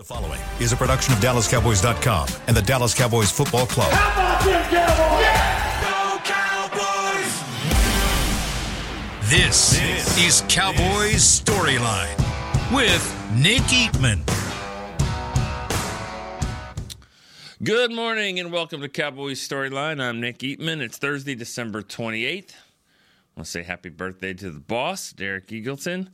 The following is a production of DallasCowboys.com and the Dallas Cowboys Football Club. How about them Cowboys? This, is Cowboys Storyline with Nick Eatman. Good morning and welcome to Cowboys Storyline. I'm Nick Eatman. It's Thursday, December 28th. I want to say happy birthday to the boss, Derek Eagleton.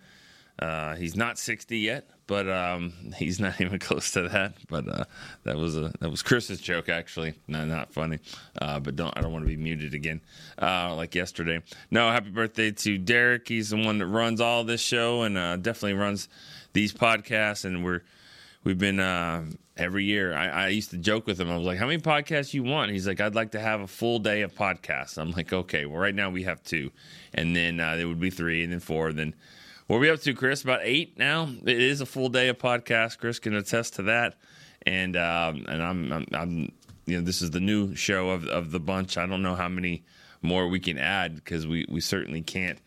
Uh, he's not 60 yet, but um, he's not even close to that. But uh, that was a that was Chris's joke, actually. No, not funny. Uh, but don't I don't want to be muted again uh, like yesterday. No, happy birthday to Derek. He's the one that runs all this show and uh, definitely runs these podcasts. And we're we've been uh, every year. I, I, used to joke with him. I was like, "How many podcasts you want?" He's like, "I'd like to have a full day of podcasts." I'm like, "Okay, well, right now we have two, and then uh, there would be three, and then four, and then." What are we up to, Chris? About eight now. It is a full day of podcast. Chris can attest to that, and um, and I'm, I'm, I'm you know this is the new show of of the bunch. I don't know how many more we can add because we we certainly can't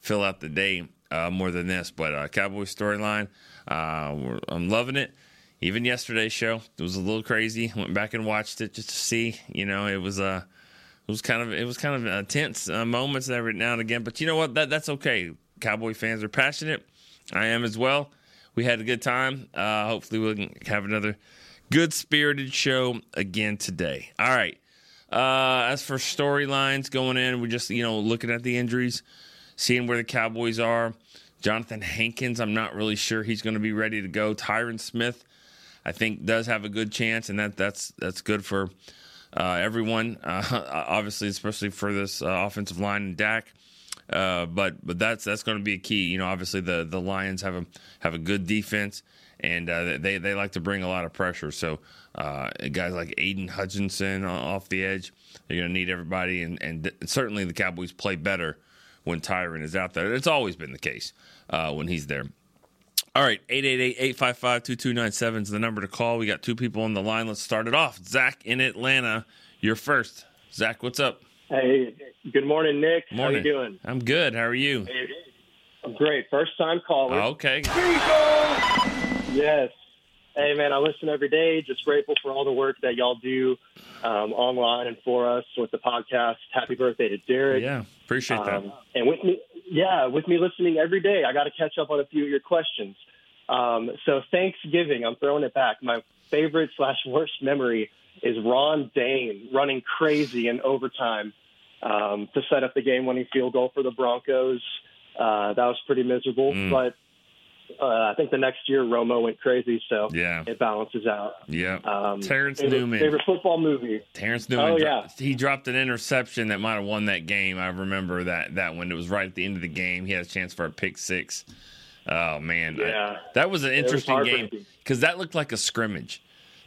fill out the day uh, more than this. But uh, Cowboy storyline, uh, I'm loving it. Even yesterday's show, it was a little crazy. Went back and watched it just to see. You know, it was a uh, it was kind of it was kind of uh, tense uh, moments every now and again. But you know what? That that's okay. Cowboy fans are passionate. I am as well. We had a good time. Uh, hopefully, we can have another good spirited show again today. All right. Uh, as for storylines going in, we're just you know looking at the injuries, seeing where the Cowboys are. Jonathan Hankins, I'm not really sure he's going to be ready to go. Tyron Smith, I think, does have a good chance, and that that's that's good for uh, everyone. Uh, obviously, especially for this uh, offensive line and Dak. Uh, but but that's that's going to be a key. You know, obviously the the Lions have a have a good defense, and uh, they they like to bring a lot of pressure. So uh, guys like Aidan Hutchinson off the edge, they're going to need everybody, and and certainly the Cowboys play better when Tyron is out there. It's always been the case uh, when he's there. All right, 888-855-2297 is the number to call. We got two people on the line. Let's start it off. Zach in Atlanta, you're first. Zach, what's up? Hey, good morning, Nick. Morning. How are you doing? I'm good. How are you? Hey, I'm great. First time caller. Okay. Yes. Hey, man, I listen every day. Just grateful for all the work that y'all do um, online and for us with the podcast. Happy birthday to Derek. Yeah, appreciate that. Um, and with me, yeah, with me listening every day, I got to catch up on a few of your questions. Um, so Thanksgiving, I'm throwing it back. My favorite slash worst memory is Ron Dayne running crazy in overtime um, to set up the game-winning field goal for the Broncos. Uh, that was pretty miserable, Mm. but uh, I think the next year Romo went crazy, so Yeah. it balances out. Yeah. Um, Terrence favorite, Newman. favorite football movie. Terrence Newman. Oh, dro- yeah. he dropped an interception that might have won that game. I remember that that one. It was right at the end of the game. He had a chance for a pick six. Oh man, I- Yeah. that was an was interesting game because that looked like a scrimmage.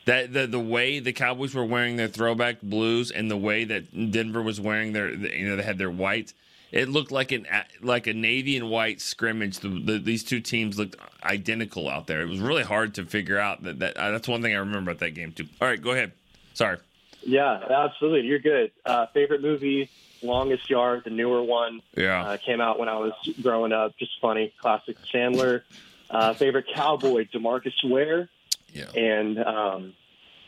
That the the way the Cowboys were wearing their throwback blues and the way that Denver was wearing their you know they had their white. It looked like an like a navy and white scrimmage. The, the, these two teams looked identical out there. It was really hard to figure out that. that uh, that's one thing I remember about that game too. All right, go ahead. Sorry. Yeah, absolutely. You're good. Uh, favorite movie, Longest Yard, the newer one. Yeah. Uh, came out when I was growing up. Just funny. Classic Sandler. Uh, favorite Cowboy, Demarcus Ware. Yeah. And um,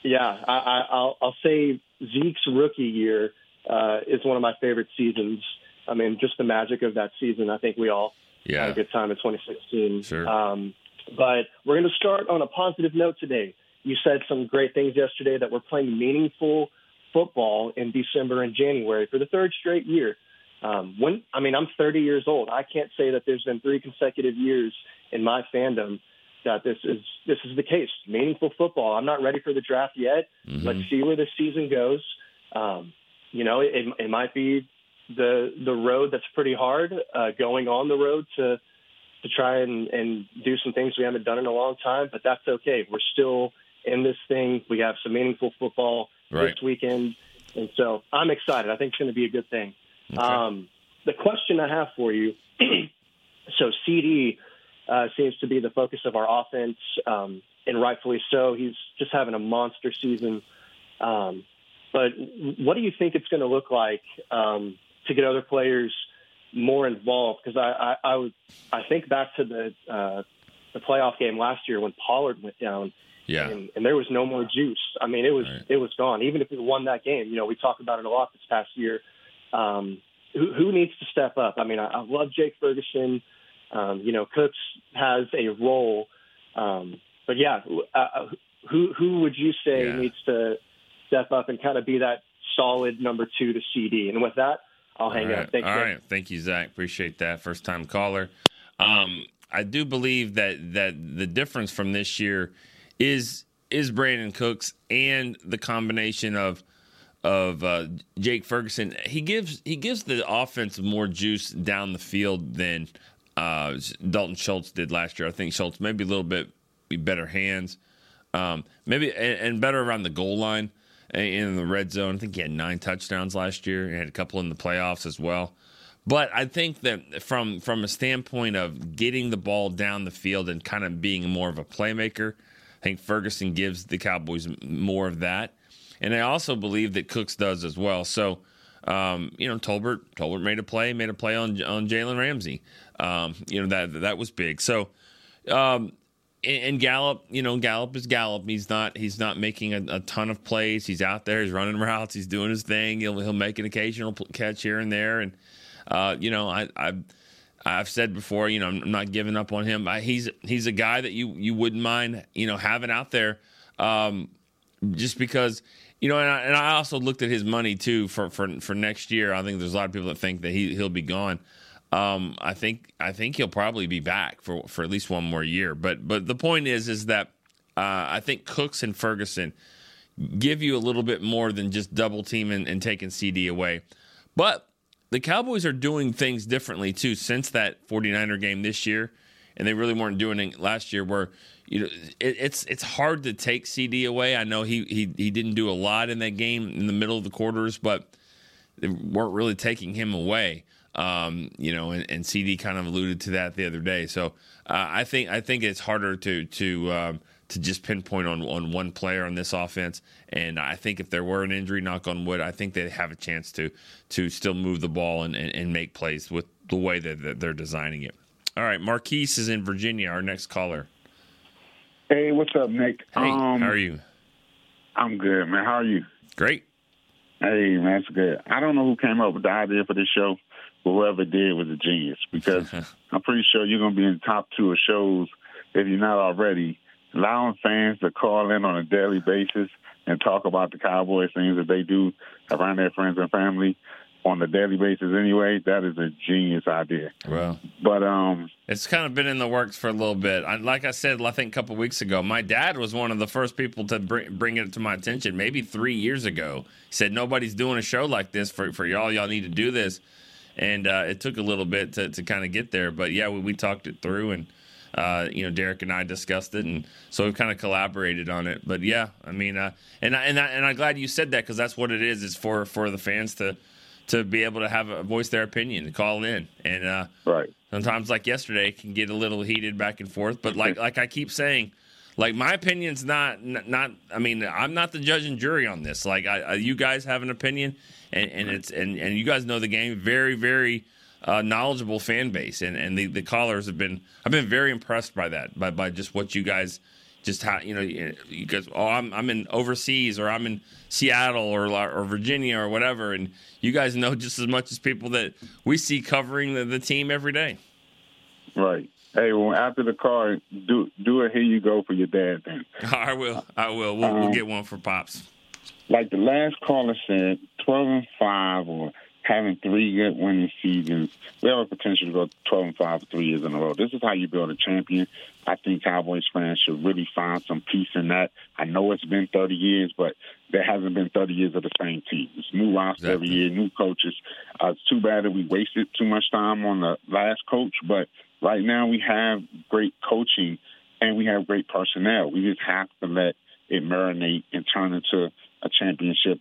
yeah, I, I, I'll, I'll say Zeke's rookie year uh, is one of my favorite seasons. I mean, just the magic of that season. I think we all had a good time in 2016. Sure. Um, but we're going to start on a positive note today. You said some great things yesterday that we're playing meaningful football in December and January for the third straight year. Um, when I mean, I'm 30 years old. I can't say that there's been three consecutive years in my fandom that this is this is the case. Meaningful football. I'm not ready for the draft yet. Mm-hmm. Let's see where the season goes. Um, you know, it, it might be the the road that's pretty hard. Uh, going on the road to to try and, and do some things we haven't done in a long time, but that's okay. We're still in this thing. We have some meaningful football Right. this weekend, and so I'm excited. I think it's going to be a good thing. Okay. Um, the question I have for you, so CD uh, seems to be the focus of our offense, um, and rightfully so. He's just having a monster season. Um, but what do you think it's going to look like um, to get other players more involved? Because I, I, I, would, I think back to the uh, the playoff game last year when Pollard went down, Yeah. And, and there was no more juice. I mean, it was Right. it was gone. Even if we won that game, you know, we talked about it a lot this past year. Um, who, who needs to step up? I mean, I, I love Jake Ferguson. Um, you know, Cooks has a role, um, but yeah, uh, who who would you say Yeah. needs to step up and kind of be that solid number two to CD? And with that, I'll hang right. up. Thanks. All Nick. right. Thank you, Zach. Appreciate that. First time caller. Um, I do believe that that the difference from this year is is Brandin Cooks and the combination of of uh, Jake Ferguson. He gives he gives the offense more juice down the field than uh, Dalton Schultz did last year. I think Schultz maybe a little bit better hands, um, maybe and, and better around the goal line and in the red zone. I think he had nine touchdowns last year. He had a couple in the playoffs as well. But I think that from from a standpoint of getting the ball down the field and kind of being more of a playmaker, I think Ferguson gives the Cowboys more of that, and I also believe that Cooks does as well. So, um, you know, Tolbert Tolbert made a play, made a play on on Jalen Ramsey. Um, you know that that was big. So, um, and, Gallup, you know, Gallup is Gallup. He's not he's not making a, a ton of plays. He's out there, he's running routes, he's doing his thing. He'll he'll make an occasional catch here and there, and uh, you know, I, I I've said before, you know, I'm not giving up on him. I, he's he's a guy that you you wouldn't mind, you know, having out there, um, just because, you know, and I, and I also looked at his money too for for for next year. I think there's a lot of people that think that he he'll be gone. Um, I think I think he'll probably be back for for at least one more year. But but the point is is that uh, I think Cooks and Ferguson give you a little bit more than just double team and, and taking CD away. But the Cowboys are doing things differently too since that 49er game this year, and they really weren't doing it last year. Where you know it, it's it's hard to take CD away. I know he he he didn't do a lot in that game in the middle of the quarters, but they weren't really taking him away. Um, you know, and, and CD kind of alluded to that the other day. So uh, I think I think it's harder to to um, to just pinpoint on on one player on this offense. And I think if there were an injury, knock on wood, I think they have a chance to to still move the ball and, and, and make plays with the way that, that they're designing it. All right, Marquise is in Virginia. Our next caller. Hey, what's up, Nick? Hey, um, how are you? I'm good, man. How are you? Great. Hey, man, that's good. I don't know who came up with the idea for this show, whoever did was a genius because I'm pretty sure you're going to be in the top two of shows if you're not already. Allowing fans to call in on a daily basis and talk about the Cowboys things that they do around their friends and family on a daily basis anyway, that is a genius idea. Well, But um, It's kind of been in the works for a little bit. I, like I said, I think a couple weeks ago, my dad was one of the first people to bring, bring it to my attention. Maybe three years ago, he said nobody's doing a show like this for for y'all. Y'all need to do this, and uh, it took a little bit to, to kind of get there. But yeah, we, we talked it through, and uh, you know, Derek and I discussed it, and so we've kind of collaborated on it. But yeah, I mean, uh, and I, and I, and I'm glad you said that because that's what it is. Is for for the fans to to be able to have a voice their opinion call in and. uh right. sometimes like yesterday it can get a little heated back and forth but like like i keep saying like my opinion's not not i mean i'm not the judge and jury on this like I, I, you guys have an opinion and, and it's and, and you guys know the game very very uh, knowledgeable fan base and and the, the callers have been i've been very impressed by that by, by just what you guys just how you know you guys oh I'm I'm in overseas or I'm in Seattle or or Virginia or whatever and you guys know just as much as people that we see covering the, the team every day. Right. Hey, well, after the car, do do a here you go for your dad then. I will. I will. We'll, we'll Um, get one for pops. Like the last caller said, twelve and five or having three good winning seasons. We have a potential to go twelve and five for three years in a row. This is how you build a champion. I think Cowboys fans should really find some peace in that. I know it's been thirty years, but there hasn't been thirty years of the same team. It's new roster every year, new coaches. Uh, it's too bad that we wasted too much time on the last coach, but right now we have great coaching and we have great personnel. We just have to let it marinate and turn into a championship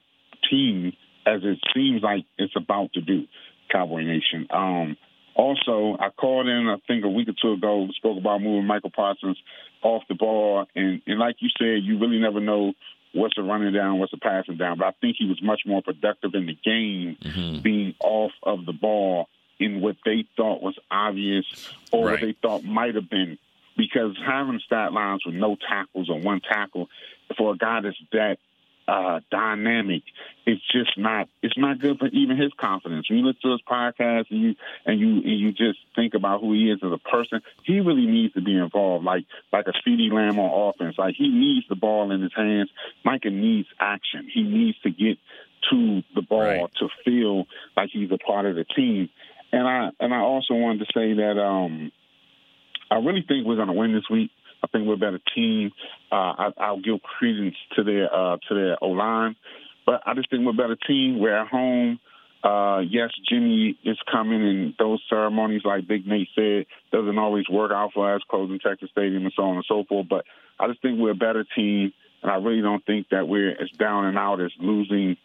team as it seems like it's about to do, Cowboy Nation. Um, also, I called in, I think, a week or two ago, spoke about moving Michael Parsons off the ball. And, and like you said, you really never know what's a running down, what's a passing down. But I think he was much more productive in the game Mm-hmm. being off of the ball in what they thought was obvious or what they thought might have been because having stat lines with no tackles or one tackle for a guy that's that uh, dynamic, it's just not it's not good for even his confidence. When you listen to his podcast and you and you and you just think about who he is as a person, he really needs to be involved, like like a CeeDee Lamb on offense. Like he needs the ball in his hands. Micah needs action. He needs to get to the ball right. to feel like he's a part of the team. And I and I also wanted to say that um, I really think we're going to win this week. I think we're a better team. Uh, I, will give credence to their uh, to their O line, but I just think we're a better team. We're at home. Uh, yes, Jimmy is coming, and those ceremonies, like Big Nate said, doesn't always work out for us, closing Texas Stadium and so on and so forth. But I just think we're a better team, and I really don't think that we're as down and out as losing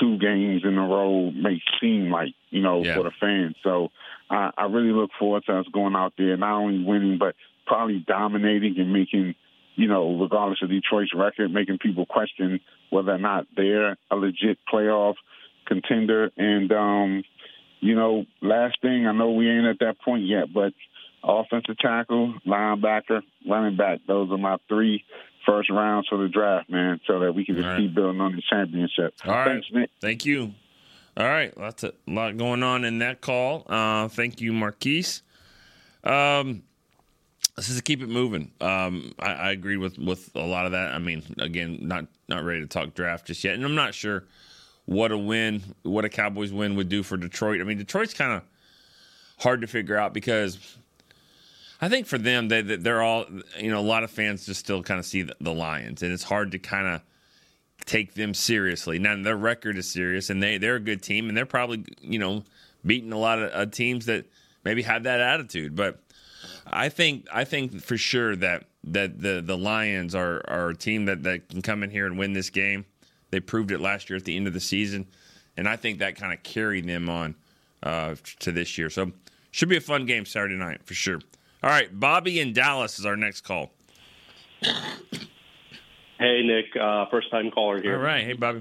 two games in a row may seem like, you know, yeah. for the fans. So uh, I really look forward to us going out there, not only winning, but probably dominating and making, you know, regardless of Detroit's record, making people question whether or not they're a legit playoff contender. And, um, you know, last thing, I know we ain't at that point yet, but offensive tackle, linebacker, running back, those are my three first rounds for the draft, man, so that we can just right. keep building on the championship. All right. Thanks, Nick. Thank you. All right, lots of a lot going on in that call. Uh, thank you, Marquise. Um, this is to keep it moving. Um, I, I agree with with a lot of that. I mean, again, not not ready to talk draft just yet, and I'm not sure what a win, what a Cowboys win would do for Detroit. I mean, Detroit's kind of hard to figure out because I think for them, they they're all you know a lot of fans just still kind of see the, the Lions, and it's hard to kind of take them seriously. Now their record is serious, and they they're a good team, and they're probably you know beating a lot of uh, teams that maybe have that attitude, but I think I think for sure that that the the Lions are are a team that that can come in here and win this game. They proved it last year at the end of the season, and I think that kind of carried them on uh, to this year. So should be a fun game Saturday night for sure. All right, Bobby in Dallas is our next call. Hey Nick, uh, first time caller here. All right, hey Bobby.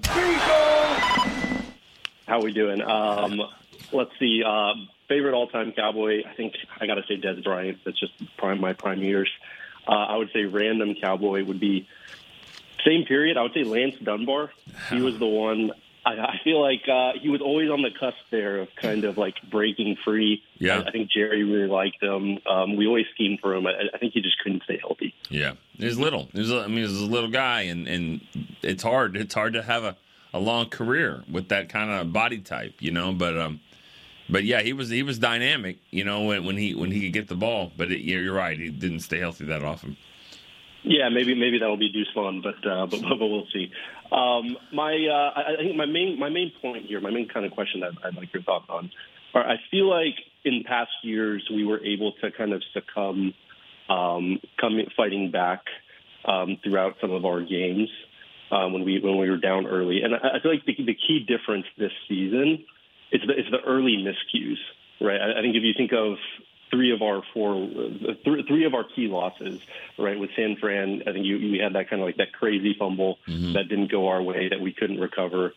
How we doing? Um, let's see. Uh, favorite all-time Cowboy, I think I got to say Dez Bryant. That's just prime my prime years. Uh, I would say random Cowboy would be same period. I would say Lance Dunbar. He was the one. I, I feel like uh, he was always on the cusp there of kind of like breaking free. Yeah, I, I think Jerry really liked him. Um, we always schemed for him. I, I think he just couldn't stay healthy. Yeah, he's little. He's, I mean, he's a little guy, and and it's hard. It's hard to have a, a long career with that kind of body type, you know. But um, but yeah, he was he was dynamic, you know, when, when he when he could get the ball. But it, you're right, he didn't stay healthy that often. Yeah, maybe maybe that'll be Deuce Vaughn, but, uh, but but we'll see. Um, my uh, I think my main my main point here, my main kind of question that I'd like your thoughts on, are I feel like in past years we were able to kind of succumb, um, coming fighting back um, throughout some of our games um, when we when we were down early, and I, I feel like the, the key difference this season it's the it's the early miscues, right? I, I think if you think of three of our four, th- three of our key losses, right? With San Fran, I think you, we had that kind of like that crazy fumble mm-hmm. that didn't go our way that we couldn't recover.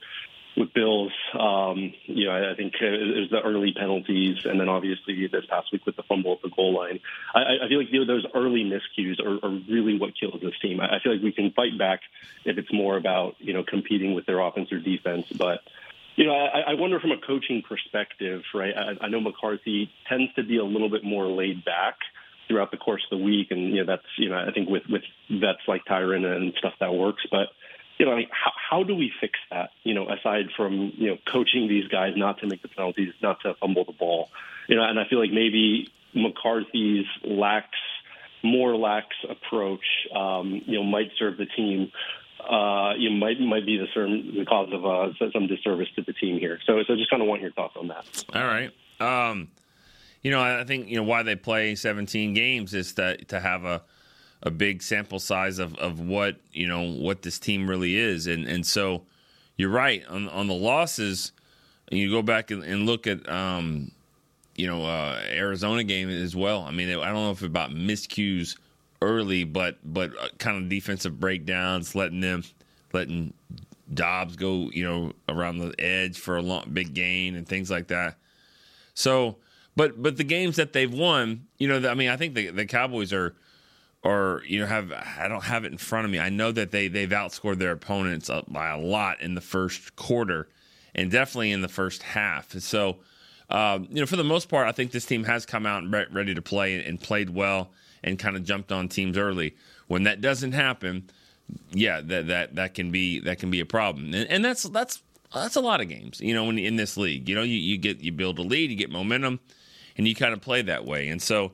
With Bills, um, you know, I, I think it was the early penalties, and then obviously this past week with the fumble at the goal line. I, I feel like you know, those early miscues are, are really what kills this team. I, I feel like we can fight back if it's more about you know competing with their offense or defense, but you know, I, I wonder from a coaching perspective, right? I, I know McCarthy tends to be a little bit more laid back throughout the course of the week, and you know that's you know I think with with vets like Tyron and stuff that works, but you know, like how, how do we fix that? You know, aside from you know coaching these guys not to make the penalties, not to fumble the ball, you know, and I feel like maybe McCarthy's lax, more lax approach, um, you know, might serve the team uh, you might might be the, certain, the cause of uh, some disservice to the team here. So, so just kind of want your thoughts on that. All right. Um, you know, I think you know why they play 17 games is to to have a a big sample size of, of what you know what this team really is, and and so you're right on on the losses. And you go back and, and look at um, you know uh, Arizona game as well. I mean, I don't know if about miscues early, but but uh, kind of defensive breakdowns, letting them letting Dobbs go, you know, around the edge for a long big gain and things like that. So, but but the games that they've won, you know, I mean, I think the the Cowboys are or you know have I don't have it in front of me. I know that they they've outscored their opponents by a lot in the first quarter, and definitely in the first half. So, um, you know, for the most part, I think this team has come out and re- ready to play and played well and kind of jumped on teams early. When that doesn't happen, yeah, that that that can be that can be a problem, and, and that's that's that's a lot of games. You know, when in this league, you know, you, you get you build a lead, you get momentum, and you kind of play that way, and so.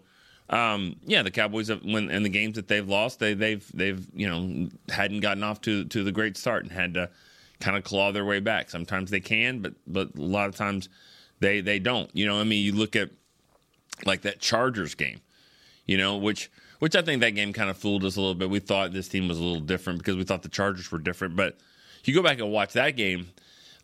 Um, yeah, the Cowboys have, when in the games that they've lost, they, they've they've you know hadn't gotten off to to the great start and had to kind of claw their way back. Sometimes they can, but but a lot of times they they don't. You know, I mean, you look at like that Chargers game, you know, which which I think that game kind of fooled us a little bit. We thought this team was a little different because we thought the Chargers were different, but if you go back and watch that game,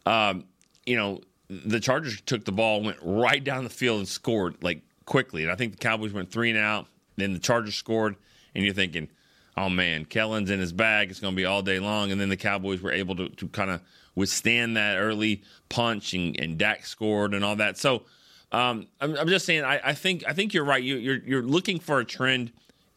um, you know, the Chargers took the ball, went right down the field and scored like quickly. And I think the Cowboys went three and out. Then the Chargers scored, and you're thinking, oh man, Kellen's in his bag. It's going to be all day long. And then the Cowboys were able to, to kind of withstand that early punch, and, and Dak scored and all that. So um, I'm, I'm, just saying, I, I, think I think you're right. You, you're you're looking for a trend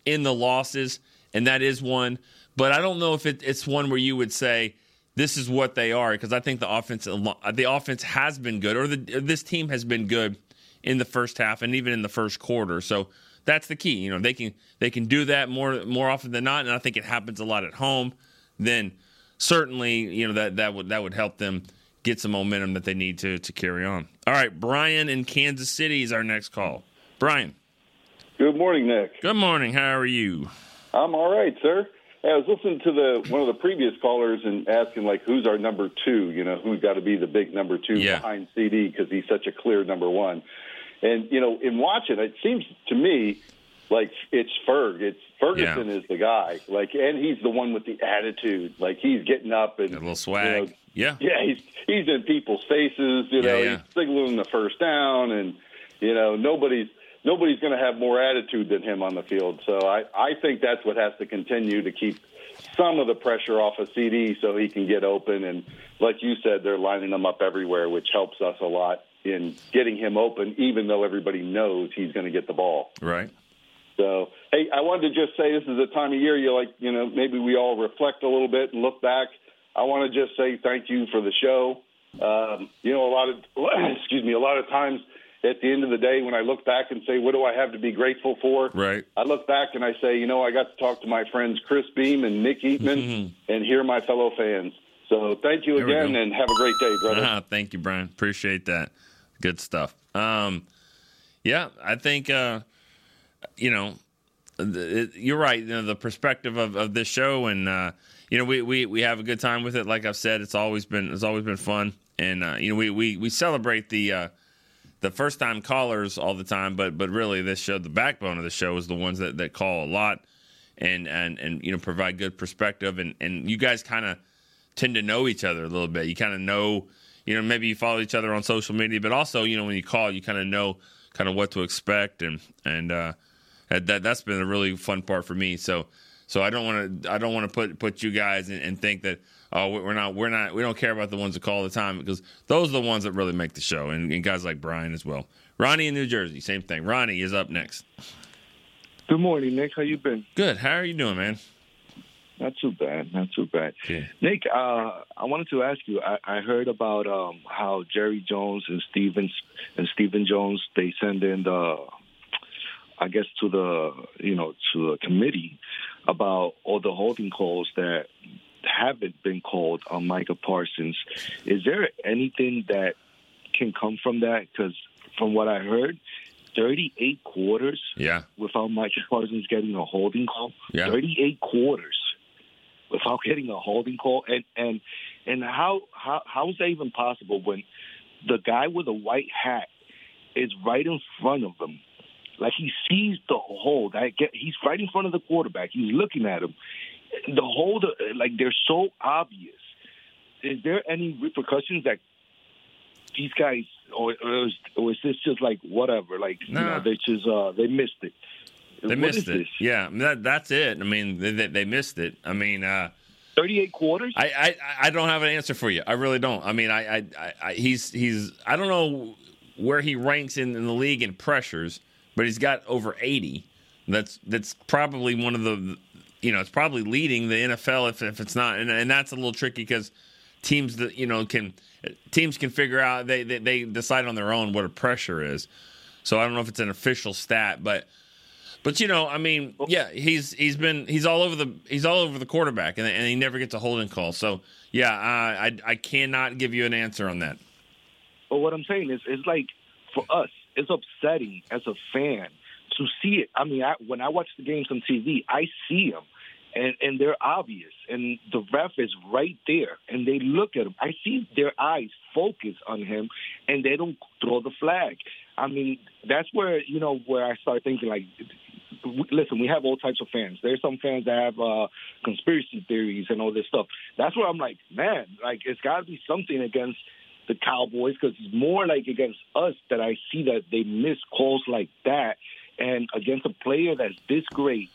in the losses, and that is one. But I don't know if it, it's one where you would say this is what they are because I think the offense the offense has been good, or, the, or this team has been good in the first half and even in the first quarter. So that's the key. You know, they can they can do that more more often than not, and I think it happens a lot at home. Then certainly, you know that that would that would help them get some momentum that they need to to carry on. All right, Brian in Kansas City is our next call. Brian. Good morning, Nick. Good morning. How are you? I'm all right, sir. I was listening to the one of the previous callers and asking like, who's our number two? You know, who's got to be the big number two yeah. behind CD because he's such a clear number one. And you know, in watching, it seems to me like it's Ferg. It's Ferguson yeah. is the guy. Like, and he's the one with the attitude. Like he's getting up and a little swag. You know, yeah, yeah. He's he's in people's faces. You know, yeah, yeah. he's signaling the first down, and you know nobody's nobody's going to have more attitude than him on the field. So I I think that's what has to continue to keep some of the pressure off of CD so he can get open. And like you said, they're lining him up everywhere, which helps us a lot in getting him open, even though everybody knows he's going to get the ball. Right. So, hey, I wanted to just say this is a time of year you like, you know, maybe we all reflect a little bit and look back. I want to just say thank you for the show. Um, you know, a lot of, excuse me, a lot of times at the end of the day, when I look back and say, what do I have to be grateful for? Right. I look back and I say, you know, I got to talk to my friends Chris Beam and Nick Eatman and hear my fellow fans. So thank you again and have a great day, brother. Uh, thank you, Brian. Appreciate that. Good stuff. Um, yeah, I think uh, you know it, you're right. You know, the perspective of, of this show, and uh, you know, we, we we have a good time with it. Like I've said, it's always been it's always been fun, and uh, you know, we we we celebrate the uh, the first time callers all the time, but but really, this show, the backbone of the show, is the ones that that call a lot, and and and you know, provide good perspective, and and you guys kind of tend to know each other a little bit. You kind of know you know, maybe you follow each other on social media, but also, you know, when you call, you kind of know kind of what to expect, and and uh, that that's been a really fun part for me. So so I don't want to I don't want to put put you guys and, and think that oh we're not we're not we don't care about the ones that call all the time because those are the ones that really make the show, and, and guys like Brian as well. Ronnie in New Jersey, same thing. Ronnie is up next. Good morning, Nick. How you been? Good. How are you doing, man? Not too bad. Not too bad. Okay. Nick, uh, I wanted to ask you. I, I heard about um, how Jerry Jones and Stevens and Stephen Jones they send in the, I guess to the you know to the committee about all the holding calls that haven't been called on Micah Parsons. Is there anything that can come from that? Because from what I heard, 38 quarters yeah. without Micah Parsons getting a holding call. Yeah. 38 quarters without getting a holding call. And and and how how how is that even possible when the guy with the white hat is right in front of him? Like he sees the hold. I get he's right in front of the quarterback. He's looking at him. The hold, like they're so obvious. Is there any repercussions that these guys, or, or, is, or is this just like whatever? Like Nah. you know, they just uh, they missed it. They What missed it. this? Yeah, that, that's it. I mean, they, they, missed it. I mean, uh, 38 quarters. I, I I don't have an answer for you. I really don't. I mean, I, I, I, I he's he's I don't know where he ranks in, in the league in pressures, but he's got over eighty. That's that's probably one of the you know it's probably leading the NFL if if it's not, and, and that's a little tricky because teams that you know can teams can figure out they, they they decide on their own what a pressure is. So I don't know if it's an official stat, but but you know, I mean, yeah, he's he's been he's all over the he's all over the quarterback, and, and he never gets a holding call. So yeah, I, I I cannot give you an answer on that. But what I'm saying is, it's like for us, it's upsetting as a fan to see it. I mean, I, when I watch the games on TV, I see them, and and they're obvious, and the ref is right there, and they look at him. I see their eyes focus on him, and they don't throw the flag. I mean, that's where you know where I start thinking like listen, we have all types of fans. There's some fans that have uh, conspiracy theories and all this stuff. That's where I'm like, man, like it's got to be something against the Cowboys because it's more like against us that I see that they miss calls like that, and against a player that's this great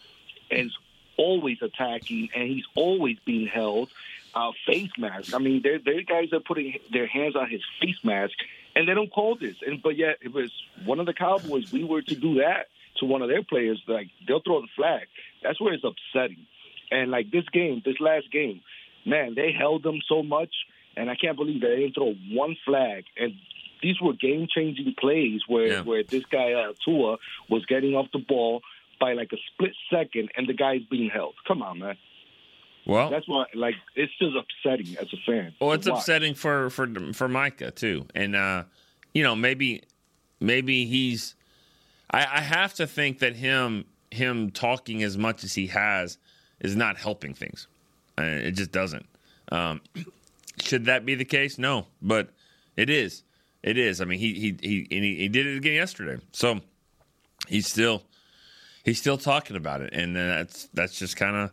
and is always attacking and he's always being held. Uh, face mask. I mean, there guys are putting their hands on his face mask, and they don't call this. And but yet, it was one of the Cowboys. We were to do that to one of their players, like they'll throw the flag. That's where it's upsetting. And like this game, this last game, man, they held them so much, and I can't believe that they didn't throw one flag. And these were game-changing plays where Yeah. where this guy uh, Tua was getting off the ball by like a split second, and the guy's being held. Come on, man. Well, That's why, like, it's just upsetting as a fan. Well, it's upsetting for for for Micah too, and uh, you know maybe maybe he's. I, I have to think that him him talking as much as he has is not helping things. Uh, it just doesn't. Um, should that be the case? No, but it is. It is. I mean, he he he he, he did it again yesterday. So he's still he's still talking about it, and that's that's just kind of.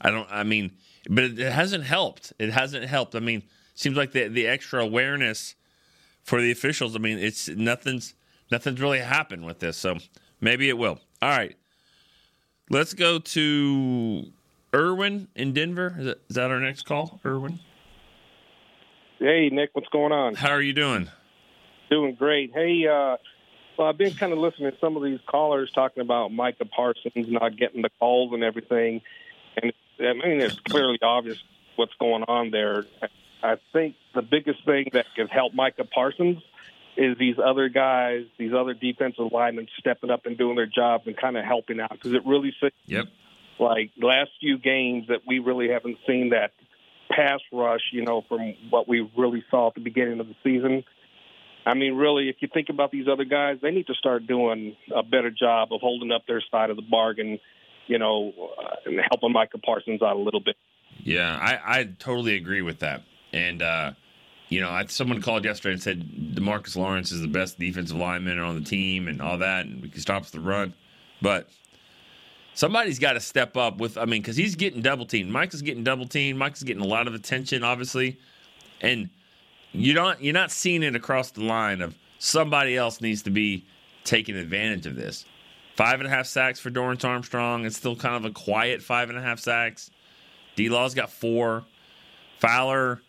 I don't. I mean, but it, it hasn't helped. It hasn't helped. I mean, seems like the the extra awareness for the officials. I mean, it's nothing's nothing's really happened with this. So maybe it will. All right, let's go to Irwin in Denver. Is that, is that our next call, Irwin? Hey, Nick, what's going on? How are you doing? Doing great. Hey, uh, well, I've been kind of listening to some of these callers talking about Micah Parsons not getting the calls and everything. And I mean, it's clearly obvious what's going on there. I think the biggest thing that can help Micah Parsons is these other guys, these other defensive linemen stepping up and doing their job and kind of helping out because it really seems Yep. like last few games that we really haven't seen that pass rush, you know, from what we really saw at the beginning of the season. I mean, really, if you think about these other guys, they need to start doing a better job of holding up their side of the bargain, you know, uh, and helping Micah Parsons out a little bit. Yeah, I, I totally agree with that. And uh, you know, I, someone called yesterday and said Demarcus Lawrence is the best defensive lineman on the team and all that, and he stops the run. But somebody's got to step up with. I mean, because he's getting double teamed. Mike is getting double teamed. Mike's getting a lot of attention, obviously, and you don't. You're not seeing it across the line of somebody else needs to be taking advantage of this. Five and a half sacks for Dorance Armstrong. It's still kind of a quiet five and a half sacks. D Law's got four. Fowler,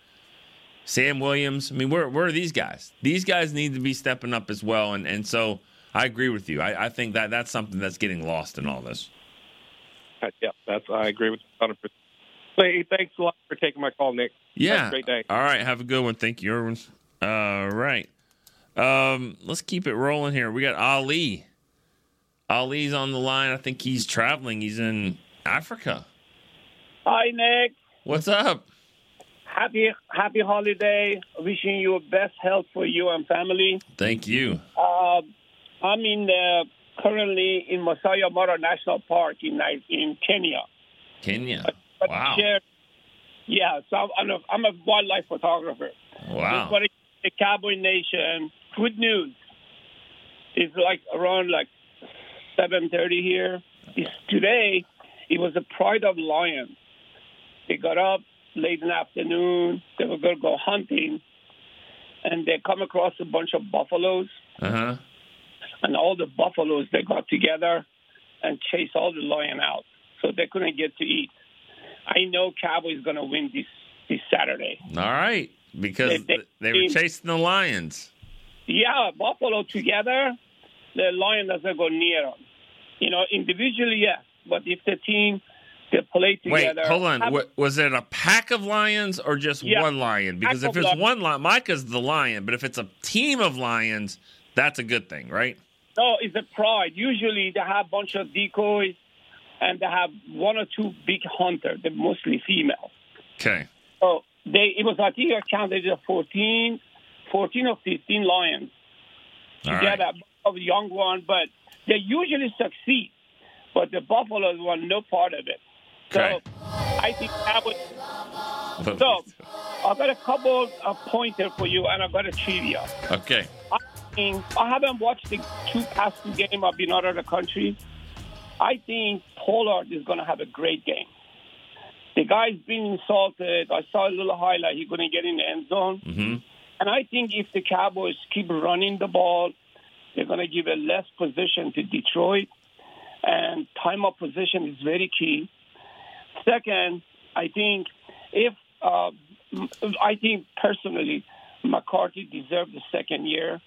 Sam Williams. I mean, where where are these guys? These guys need to be stepping up as well. And and so I agree with you. I, I think that that's something that's getting lost in all this. Yeah, that's I agree with you 100%. Hey, thanks a lot for taking my call, Nick. Yeah. Have a great day. All right. Have a good one. Thank you, Irwin. All right. Um, let's keep it rolling here. We got Ali. Ali's on the line. I think he's traveling. He's in Africa. Hi, Nick. What's up? Happy Happy holiday. Wishing you best health for you and family. Thank you. Uh, I'm in the, currently in Masai Mara National Park in in Kenya. Kenya. But Wow. share- yeah, so I'm a, I'm a wildlife photographer. Wow. To the Cowboy Nation. Good news. It's like around like 7:30 here. It's today. It was the Pride of Lions. They got up late in the afternoon. They were going to go hunting, and they come across a bunch of buffaloes. Uh huh. And all the buffaloes they got together and chased all the lion out, so they couldn't get to eat. I know Cowboys going to win this this Saturday. All right. Because They- they- they were chasing the lions. Yeah, buffalo together, the lion doesn't go near them. You know, individually, yes, but if the team they play together. Wait, hold on. have- was it a pack of lions or just Yeah. one lion? Because if it's lions. one lion, Micah's the lion. But if it's a team of lions, that's a good thing, right? No, it's a pride. Usually they have a bunch of decoys and they have one or two big hunters. They're mostly female. Okay. So they it was I think I counted it 14, 14 or 15 lions. All right. had a of young one, but they usually succeed. But the buffaloes were no part of it. Okay. So I think that was so. I've got a couple of pointer for you, and I've got a trivia. Okay. I think I haven't watched the two past two game. I've been out of the country. I think Pollard is going to have a great game. The guy's been insulted. I saw a little highlight. He's going to get in the end zone. hmm And I think if the Cowboys keep running the ball, they're going to give a less position to Detroit. And time of position is very key. Second, I think if uh, I think personally McCarthy deserved the second year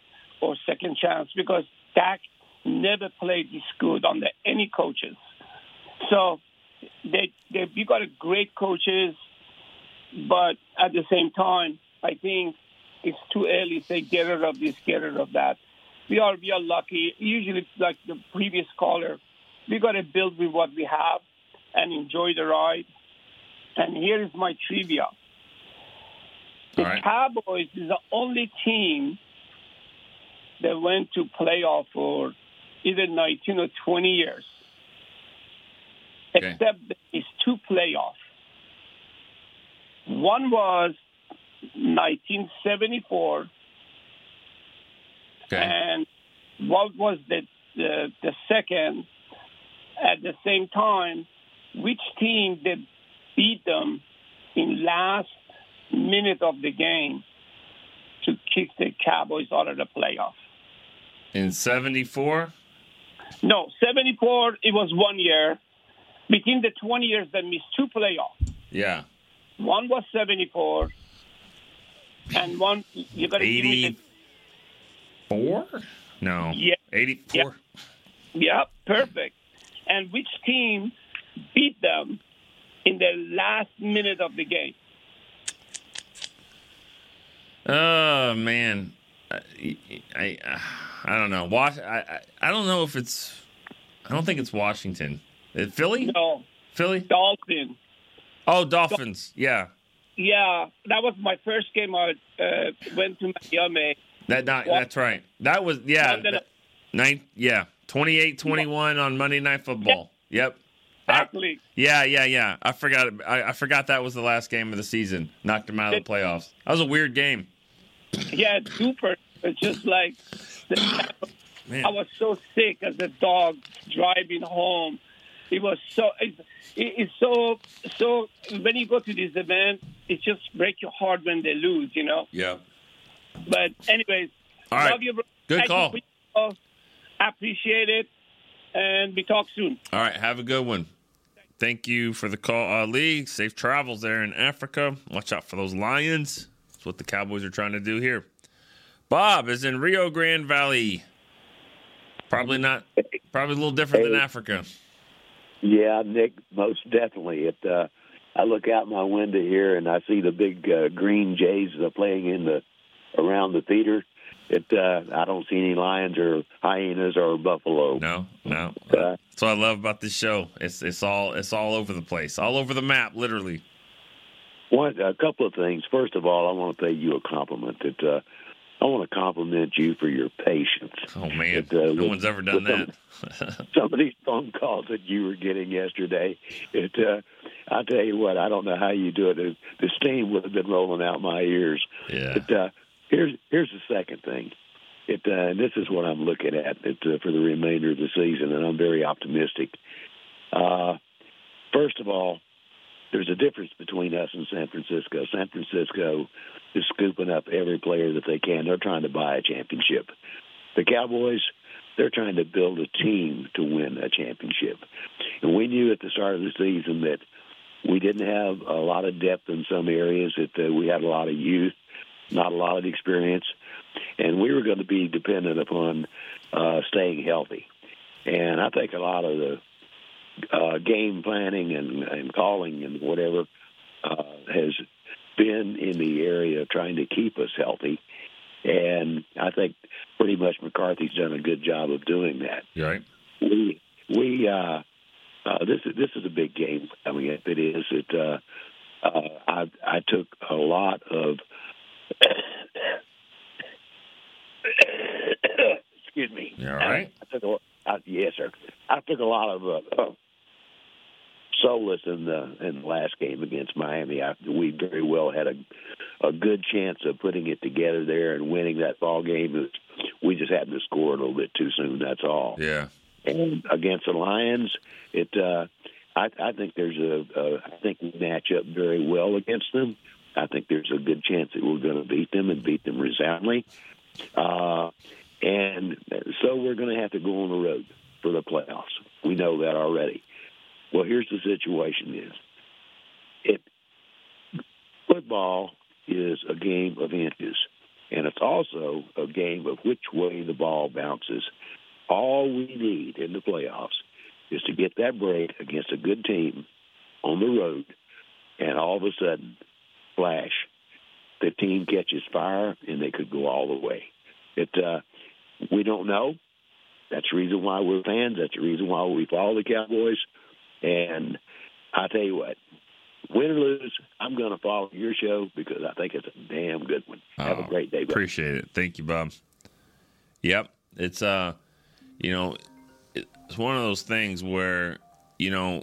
or second chance because Dak never played this good under any coaches. So they they you got a great coaches, but at the same time, I think it's too early to say get rid of this, get rid of that. We are we are lucky. Usually, like the previous caller, we got to build with what we have and enjoy the ride. And here is my trivia: the right. Cowboys is the only team that went to playoff for either 19 or 20 years, Okay. except it's two playoffs. One was 1974, Okay. and what was the, the the second? At the same time, which team did beat them in last minute of the game to kick the Cowboys out of the playoff? In '74. No, 74, it was one year. Between the 20 years, they missed two playoffs. Yeah. One was 74, and one, you got to give me the Four? No. Yeah. 84. Yeah, perfect. And which team beat them in the last minute of the game? Oh man, I, I, I don't know. Was, I, I I don't know if it's. I don't think it's Washington. Uh, Philly? No, Philly? Dolphins. Oh, Dolphins. Yeah. Yeah, that was my first game. I uh, went to Miami. That not, that's right. That was yeah. That- Nine yeah. 28-21 on Monday Night Football. Yep. I- Exactly. yeah, yeah, yeah. I forgot. I, I forgot that was the last game of the season. Knocked them out of the playoffs. That was a weird game. Yeah, super. It's just like Man. I was so sick as a dog driving home. It was so. It, it's so so. When you go to this event, it just breaks your heart when they lose. You know. Yeah. But anyways, All right. love you. bro. Good Thank you call. I appreciate it, and we talk soon. All right, have a good one. Thank you for the call, uh, Ali. Safe travels there in Africa. Watch out for those lions. That's what the Cowboys are trying to do here. Bob is in Rio Grande Valley. Probably not. Probably a little different than Africa. Yeah, Nick, most definitely. It. Uh, I look out my window here and I see the big uh, green jays uh, playing in the around the theater. It. Uh, I don't see any lions or hyenas or buffalo. No, no. Uh, That's what I love about this show. It's it's all it's all over the place, all over the map, literally. one, a couple of things. First of all, I want to pay you a compliment. That uh, I want to compliment you for your patience. Oh man, It, uh, no with- one's ever done some- that. some of these phone calls that you were getting yesterday. It, uh, I tell you what, I don't know how you do it. The, the steam would have been rolling out my ears. yeah. But uh, here's here's the second thing. It uh, and this is what I'm looking at it, uh, for the remainder of the season, and I'm very optimistic. Uh, first of all, there's a difference between us and San Francisco. San Francisco is scooping up every player that they can. They're trying to buy a championship. The Cowboys, they're trying to build a team to win a championship. And we knew at the start of the season that we didn't have a lot of depth in some areas, that uh, we had a lot of youth, not a lot of experience, and we were going to be dependent upon uh, staying healthy. and I think a lot of the uh, game planning and, and calling and whatever uh, has been in the area of trying to keep us healthy. And I think pretty much McCarthy's done a good job of doing that. Right. We we uh, uh, this is this is a big game coming up. It is. It uh, uh, I I took a lot of excuse me. You all right? I took a, I, yes, sir. I took a lot of uh, solace in the in the last game against Miami. I, we very well had a a good chance of putting it together there and winning that ball game. We just happened to score a little bit too soon. That's all. Yeah. And against the Lions, it uh, I, I think there's a, a I think we match up very well against them. I think there's a good chance that we're going to beat them and beat them resoundingly. Uh, and so we're going to have to go on the road for the playoffs. We know that already. Well, here's the situation: is it football is a game of inches, and it's also a game of which way the ball bounces. All we need in the playoffs is to get that break against a good team on the road, and all of a sudden, flash, the team catches fire and they could go all the way. It uh, we don't know. That's the reason why we're fans. That's the reason why we follow the Cowboys. And I tell you what, win or lose, I'm going to follow your show because I think it's a damn good one. Have Oh, a great day. Buddy. Appreciate it. Thank you, Bob. Yep. It's uh you know, it's one of those things where, you know,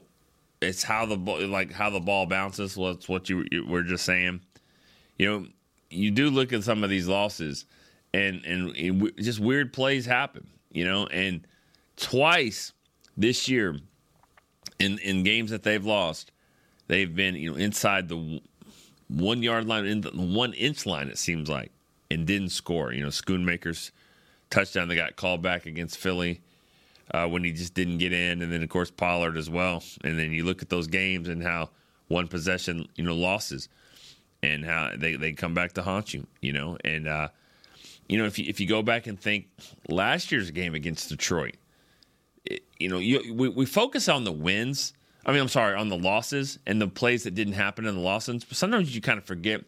it's how the ball like how the ball bounces. What's what you, you were just saying. You know, you do look at some of these losses and and, and just weird plays happen, you know, and twice this year in in games that they've lost, they've been, you know, inside the one yard line, in the one inch line, it seems like, and didn't score. You know, Schoonmaker's touchdown that got called back against Philly uh, when he just didn't get in, and then of course Pollard as well. And then you look at those games and how one possession, you know, losses, and how they, they come back to haunt you. You know, and uh, you know if you if you go back and think last year's game against Detroit, you know, you we, we focus on the wins. I mean, I'm sorry, on the losses and the plays that didn't happen in the losses. But sometimes you kind of forget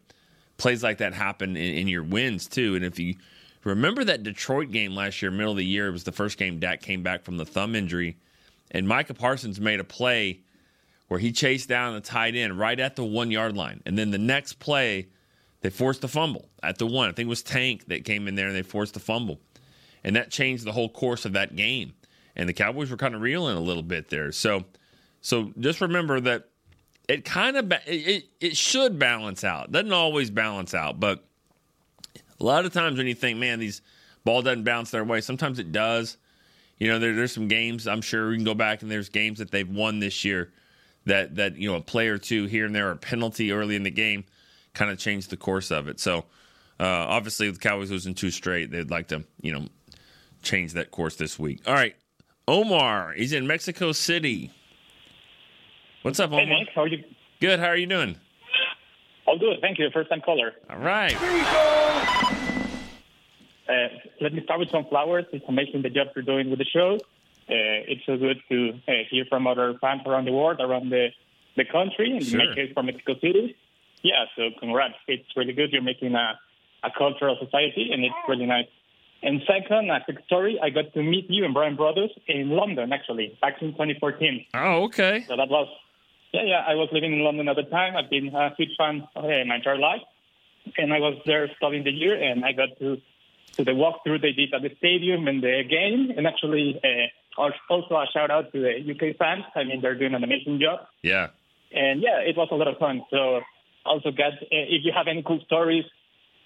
plays like that happen in, in your wins too. And if you remember that Detroit game last year, middle of the year, it was the first game Dak came back from the thumb injury, and Micah Parsons made a play where he chased down the tight end right at the one yard line, and then the next play they forced a fumble at the one. I think it was Tank that came in there and they forced a fumble, and that changed the whole course of that game. And the Cowboys were kind of reeling a little bit there. So, so just remember that it kind of ba- it, it, should balance out. Doesn't always balance out, but a lot of times when you think, man, these ball doesn't bounce their way, sometimes it does. You know, there, there's some games I'm sure we can go back and there's games that they've won this year that that you know a play or two here and there, a penalty early in the game, kind of changed the course of it. So uh, obviously, the Cowboys losing two straight, they'd like to you know change that course this week. All right, Omar, he's in Mexico City. What's up, Omar? Hey, Nick, how are you? Good. How are you doing? All good, thank you. First time caller. All right. Uh, let me start with some flowers. It's amazing the job you're doing with the show. Uh, it's so good to uh, hear from other fans around the world, around the, the country, and Sure. in my case from Mexico City. Yeah, so congrats. It's really good. You're making a, a cultural society, and it's really nice. And second, a quick story. I got to meet you and Bryan Broaddus in London, actually, back in 2014. Oh, okay. So that was, yeah, yeah. I was living in London at the time. I've been a huge fan uh, my entire life, and I was there studying the year, and I got to to the walkthrough they did at the stadium and the game, and actually uh, also a shout out to the UK fans. I mean, they're doing an amazing job, Yeah. and yeah, it was a lot of fun. So also, got uh, if you have any cool stories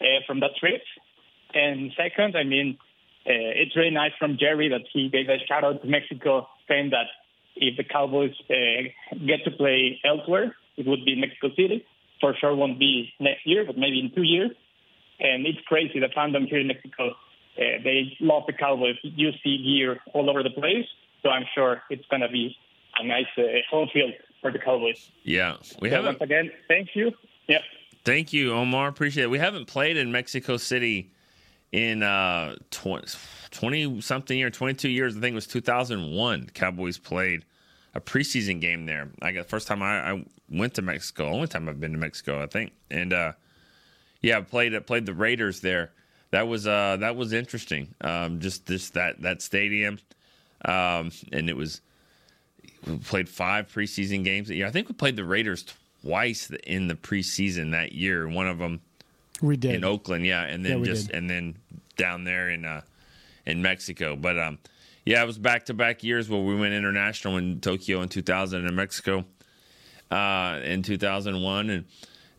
uh, from that trip. And second, I mean, uh, it's really nice from Jerry that he gave a shout out to Mexico, saying that if the Cowboys uh, get to play elsewhere, it would be Mexico City. For sure, won't be next year, but maybe in two years. And it's crazy the fandom here in Mexico. Uh, they love the Cowboys. You see gear all over the place, so I'm sure it's going to be a nice uh, home field for the Cowboys. Yeah. We so haven't once again, thank you. Yeah. Thank you, Omar. Appreciate it. We haven't played in Mexico City in uh, 20 something year, 22 years. I think it was 2001. Cowboys played a preseason game there. I got first time I, I, went to Mexico. Only time I've been to Mexico, I think. And uh, yeah, played played the Raiders there. That was uh, that was interesting. Um, just this that that stadium, um, and it was we played five preseason games that year. I think we played the Raiders twice in the preseason that year. One of them we did in Oakland, yeah, and then Yeah, just did. and then down there in uh, in Mexico. But um, yeah, it was back to back years where we went international in Tokyo in 2000 and Mexico uh, in 2001, and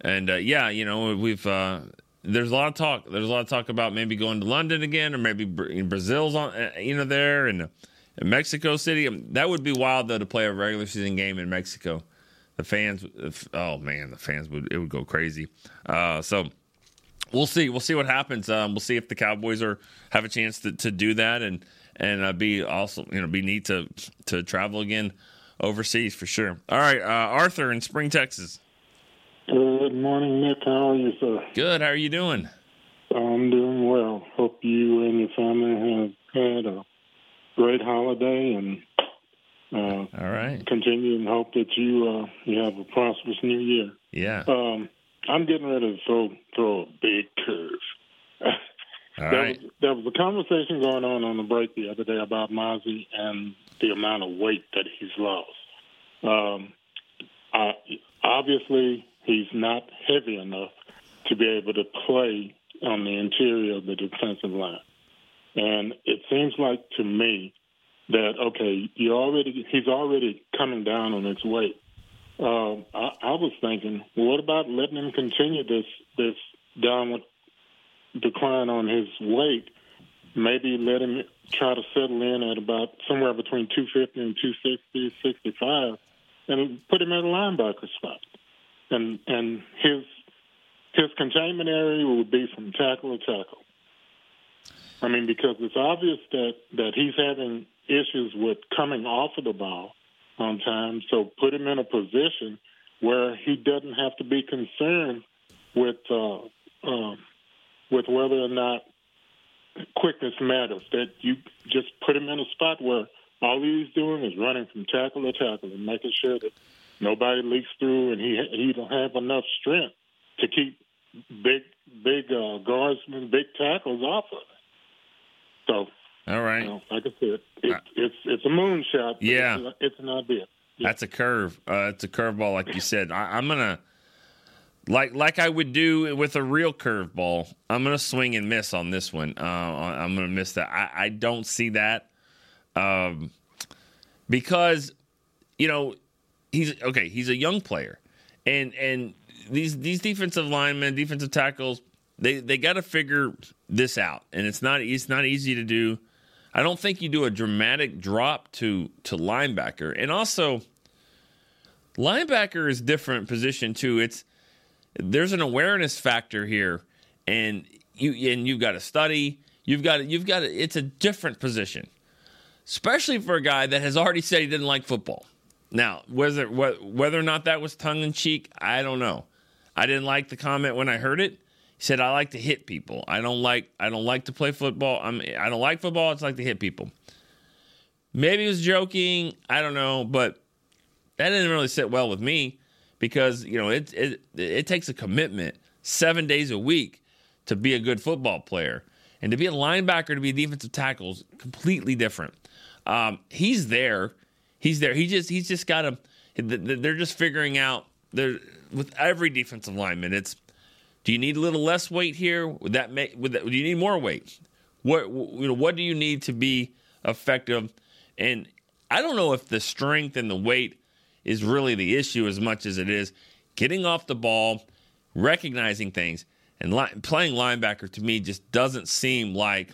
and uh, yeah, you know we've. Uh, there's a lot of talk. There's a lot of talk about maybe going to London again, or maybe Bra- Brazil's on, uh, you know, there and, uh, Mexico City. Um, That would be wild though to play a regular season game in Mexico. The fans, oh man, the fans would it would go crazy. Uh, so we'll see. We'll see what happens. Um, we'll see if the Cowboys are have a chance to, to do that and and uh, be also you know be neat to to travel again overseas for sure. All right, uh, Arthur in Spring, Texas. Good morning, Nick. How are you, sir? Good. How are you doing? I'm doing well. Hope you and your family have had a great holiday and uh, All right. continue and hope that you uh, you have a prosperous new year. Yeah. Um, I'm getting ready to throw throw a big curve. All there, right. was, there was a conversation going on on the break the other day about Mazi and the amount of weight that he's lost. Um, I, obviously, he's not heavy enough to be able to play on the interior of the defensive line. And it seems like to me that okay, you already he's already coming down on his weight. Um, I, I was thinking, what about letting him continue this this downward decline on his weight? Maybe let him try to settle in at about somewhere between 250 and 260, 65, and put him at a linebacker spot. And and his his containment area would be from tackle to tackle. I mean, because it's obvious that that he's having issues with coming off of the ball on time. So put him in a position where he doesn't have to be concerned with uh, uh, with whether or not quickness matters. That you just put him in a spot where all he's doing is running from tackle to tackle and making sure that nobody leaks through, and he he don't have enough strength to keep big big uh, guardsmen, big tackles off of it. So All right. like I said, it, it's it's a moonshot. Yeah. it's, it's an idea. That's a curve. Uh, it's a curveball, like you said. I, I'm gonna like like I would do with a real curveball. I'm gonna swing and miss on this one. Uh, I'm gonna miss that. I, I don't see that um, because you know he's okay. He's a young player, and and these these defensive linemen, defensive tackles, they they got to figure this out, and it's not it's not easy to do. I don't think you do a dramatic drop to to linebacker, and also linebacker is different position too. It's there's an awareness factor here, and you and you've got to study. You've got to, you've got to, it's a different position, especially for a guy that has already said he didn't like football. Now, whether wh- whether or not that was tongue in cheek, I don't know. I didn't like the comment when I heard it. He said, "I like to hit people. I don't like I don't like to play football. I'm I don't like football. It's like to hit people." Maybe he was joking. I don't know, but that didn't really sit well with me because you know it it it takes a commitment seven days a week to be a good football player and to be a linebacker to be a defensive tackle is completely different. Um, he's there, he's there. He just he's just got to. They're just figuring out. They're with every defensive lineman. It's do you need a little less weight here? Would that make? Would that, do you need more weight? What you know? What do you need to be effective? And I don't know if the strength and the weight is really the issue as much as it is getting off the ball, recognizing things, and li- playing linebacker. To me, just doesn't seem like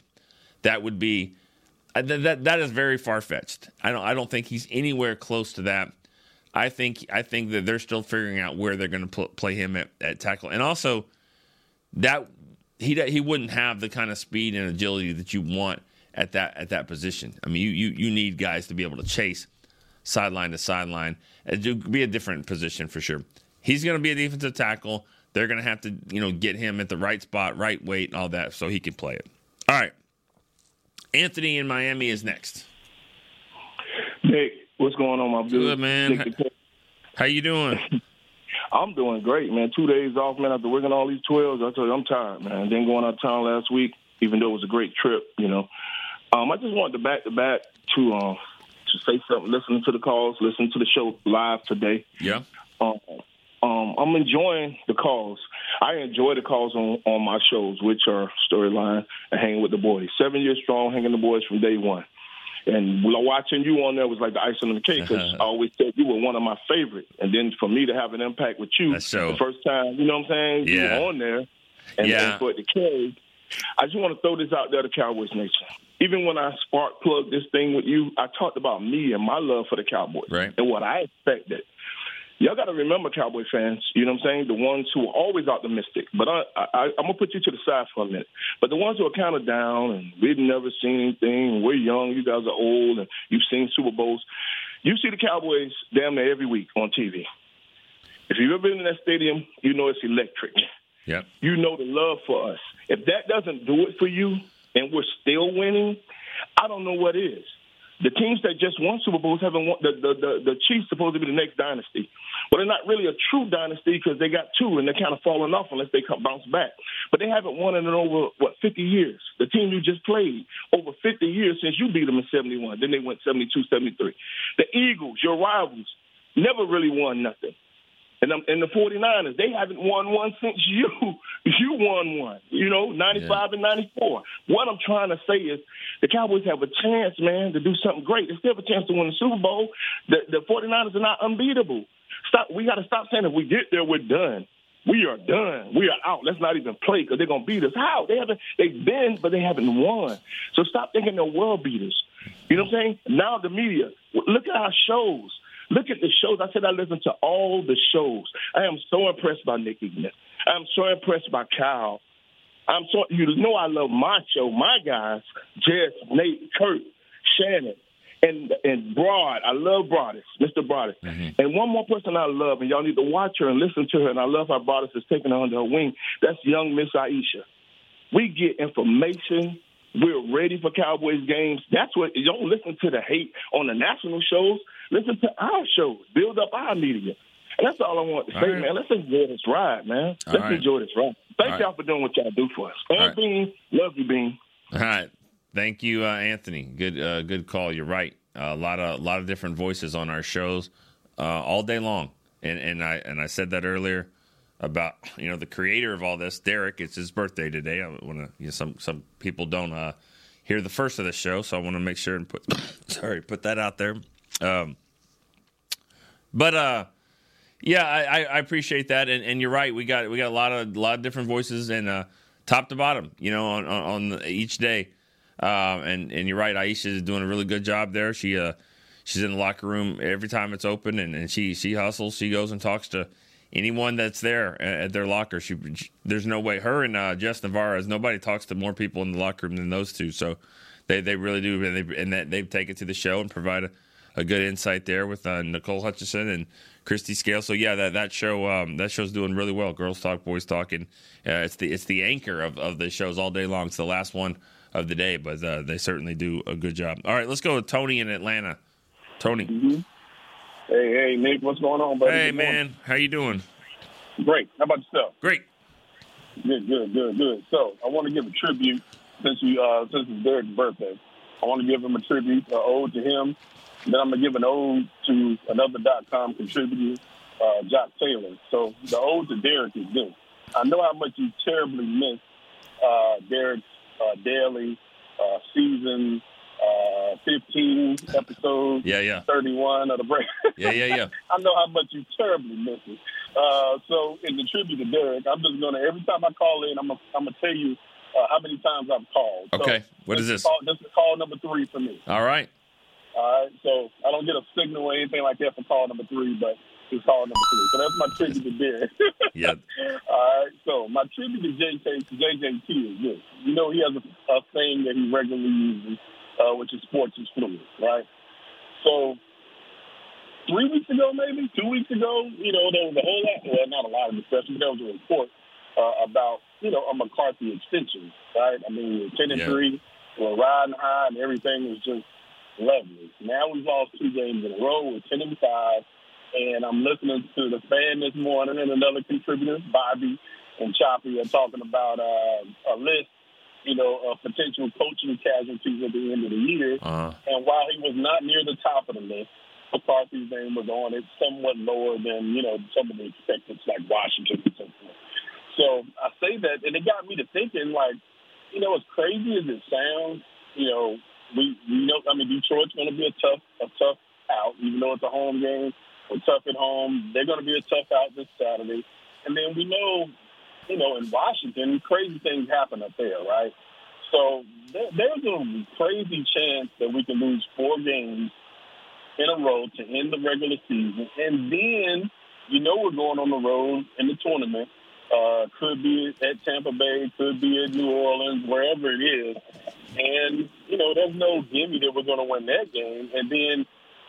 that would be. uh, That that, is very far fetched. I don't. I don't think he's anywhere close to that. I think I think that they're still figuring out where they're going to pl- play him at, at tackle, and also that he he wouldn't have the kind of speed and agility that you want at that at that position. I mean, you you, you need guys to be able to chase sideline to sideline. It'd be a different position for sure. He's going to be a defensive tackle. They're going to have to you know get him at the right spot, right weight, and all that, so he can play it. All right. Anthony in Miami is next. Nick, what's going on, my dude? Good man. Nick, How you doing? I'm doing great, man. Two days off, man. After working all these twelves, I tell you, I'm tired, man. Then going out of town last week, even though it was a great trip, you know. Um, I just wanted to back to back to um, to say something. Listening to the calls, listening to the show live today. Yeah. Um, um, I'm enjoying the calls. I enjoy the calls on, on my shows, which are Storyline and Hanging with the Boys. Seven years strong, hanging the boys from day one. And watching you on there was like the icing on the cake because uh-huh. I always said you were one of my favorites. And then for me to have an impact with you so- the first time, you know what I'm saying? You Yeah. were on there. And, Yeah. and for it to carry, I just want to throw this out there to Cowboys Nation. Even when I spark plug this thing with you, I talked about me and my love for the Cowboys Right. and what I expected. Y'all got to remember, Cowboy fans. You know what I'm saying? The ones who are always optimistic. But I, I, I'm gonna put you to the side for a minute. But the ones who are kind of down and we've never seen anything. We're young. You guys are old, and you've seen Super Bowls. You see the Cowboys damn near every week on TV. If you've ever been in that stadium, you know it's electric. Yep. You know the love for us. If that doesn't do it for you, and we're still winning, I don't know what is. The teams that just won Super Bowls haven't won. The the the, the Chiefs supposed to be the next dynasty, but they're not really a true dynasty because they got two and they're kind of falling off unless they come bounce back. But they haven't won in over what 50 years. The team you just played over 50 years since you beat them in 71. Then they went 72, 73. The Eagles, your rivals, never really won nothing. And, um, and the 49ers, they haven't won one since you you won one, you know, 95 and 94. What I'm trying to say is the Cowboys have a chance, man, to do something great. They still have a chance to win the Super Bowl. The, the 49ers are not unbeatable. Stop. We got to stop saying if we get there, we're done. We are done. We are out. Let's not even play because they're gonna beat us. How? They haven't. They've been, but they haven't won. So stop thinking they're world beaters. You know what I'm saying? Now the media. Look at our shows. Look at the shows. I said I listen to all the shows. I am so impressed by Nick Eatman. I'm so impressed by Kyle. I'm so you know I love my show, my guys, Jess, Nate, Kurt, Shannon, and and Broad. I love Broaddus, Mr. Broaddus. Mm-hmm. And one more person I love, and y'all need to watch her and listen to her. And I love how Broaddus is taking her under her wing. That's young Miss Aisha. We get information. We're ready for Cowboys games. That's what you don't listen to the hate on the national shows. Listen to our shows. Build up our media. And that's all I want to All say, right. man. Let's enjoy this ride, man. Let's right. enjoy this ride. Thank All right. y'all for doing what y'all do for us. And All right. Bean, love you, Bean. All right. Thank you, uh, Anthony. Good, uh, good call. You're right. a lot of, a lot of different voices on our shows uh, all day long, and and I and I said that earlier about you know the creator of all this, Derek. It's his birthday today. I want to. You know, some some people don't uh, hear the first of the show, so I want to make sure and put sorry put that out there. Um, but uh, yeah, I, I, appreciate that, and, and you're right. We got we got a lot of lot of different voices, and uh, top to bottom, you know, on on, each day. Um, and and you're right, Aisha is doing a really good job there. She uh she's in the locker room every time it's open, and, and she she hustles. She goes and talks to anyone that's there at, their locker. She, there's no way her and uh, Jess Navarez nobody talks to more people in the locker room than those two. So they they really do, and they and that they take it to the show and provide a, a good insight there with uh, Nicole Hutchison and Kristi Scale. So yeah, that that show um, that show's doing really well. Girls talk, boys talk, and uh, it's the it's the anchor of of the shows all day long. It's the last one of the day, but uh, they certainly do a good job. All right, let's go with Tony in Atlanta. Tony, Hey, hey, Nick, what's going on, buddy? hey man, how you doing? Great. How about yourself? Great. Good, good, good, good. So I want to give a tribute since you uh, since it's Derek's birthday. I want to give him a tribute, an ode to him. Then I'm gonna give an ode to another dot com contributor, uh, Jock Taylor. So the ode to Derek is this. I know how much you terribly miss uh, Derek's uh, daily uh, season uh, 15 episodes, Yeah, yeah. 31 of the break. Yeah, yeah, yeah. I know how much you terribly miss it. Uh, so, in the tribute to Derek, I'm just gonna every time I call in, I'm gonna, I'm gonna tell you uh, how many times I've called. So Okay, what is this? Call, this is call number three for me. All right. All right, so I don't get a signal or anything like that for call number three, but it's call number three. So that's my tribute to Derek. Yeah. All right, so my tribute to JJ, to JJT is this. You know, he has a, a thing that he regularly uses, uh, which is sports is fluid, right? So three weeks ago, maybe two weeks ago, you know, there was a whole lot, well, not a lot of discussion, but there was a report uh, about you know, a McCarthy extension, right? I mean, ten and Yeah. three, we're riding high, and everything was just lovely. Now we've lost two games in a row. We're ten and five, and I'm listening to the fan this morning and another contributor, Bobby and Choppy, are talking about uh, a list, you know, of potential coaching casualties at the end of the year. Uh, And while he was not near the top of the list, McCarthy's name was on it, somewhat lower than you know some of the expected, like Washington and so forth. So I say that, and it got me to thinking, like, you know, as crazy as it sounds, you know, we we know, I mean, Detroit's going to be a tough a tough out, even though it's a home game. We're tough at home. They're going to be a tough out this Saturday, and then we know, you know, in Washington, crazy things happen up there, right? So there, there's a crazy chance that we can lose four games in a row to end the regular season, and then you know we're going on the road in the tournament. Uh, could be at Tampa Bay, could be at New Orleans, wherever it is, and you know there's no gimme that we're going to win that game. And then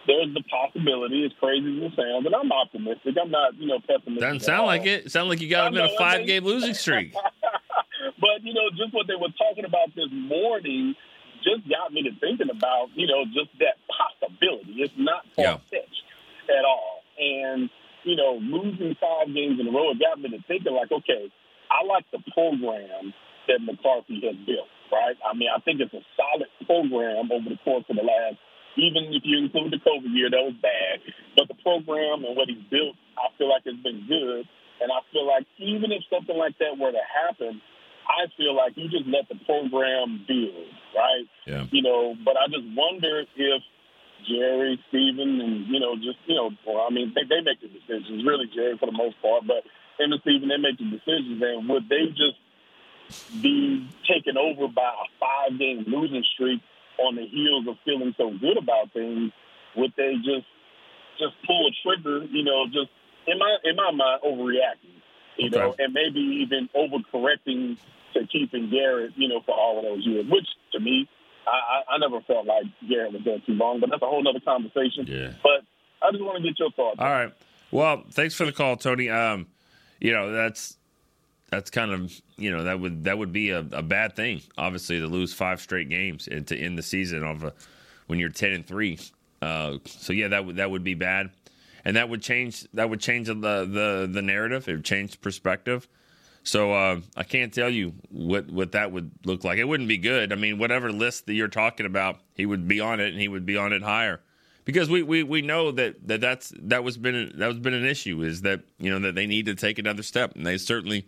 there's the possibility, as crazy as it sounds, and I'm optimistic. I'm not, you know, pessimistic. doesn't sound like it. Sound like you got them in a five game losing streak. but you know, just what they were talking about this morning just got me to thinking about you know just that possibility. It's not far fetched at all, and you know, losing five games in a row it got me to thinking like, okay, I like the program that McCarthy has built. Right? I mean, I think it's a solid program over the course of the last. Even if you include the COVID year, that was bad. But the program and what he's built, I feel like has been good. And I feel like even if something like that were to happen, I feel like you just let the program build, right? Yeah. You know, but I just wonder if Jerry, Steven, and, you know, just, you know, well, I mean, they, they make the decisions, really, Jerry, for the most part, but him and Steven, they make the decisions. And would they just be taken over by a five game losing streak on the heels of feeling so good about things? Would they just just pull a trigger, you know, just in my in my mind overreacting, you Okay. know, and maybe even overcorrecting to keeping Garrett, you know, for all of those years, which to me, I, I, I never felt like Garrett was there too long, but that's a whole other conversation. Yeah. But I just want to get your thoughts. All right. Well, thanks for the call, Tony. Um, you know that's that's kind of you know that would that would be a, a bad thing, obviously, to lose five straight games and to end the season of a, when you're ten and three. Uh, so yeah, that would that would be bad, and that would change that would change the the the narrative. It would change perspective. So uh, I can't tell you what what that would look like. It wouldn't be good. I mean, whatever list that you're talking about, he would be on it, and he would be on it higher because we, we, we know that, that that's that was been that was been an issue is that you know that they need to take another step and they certainly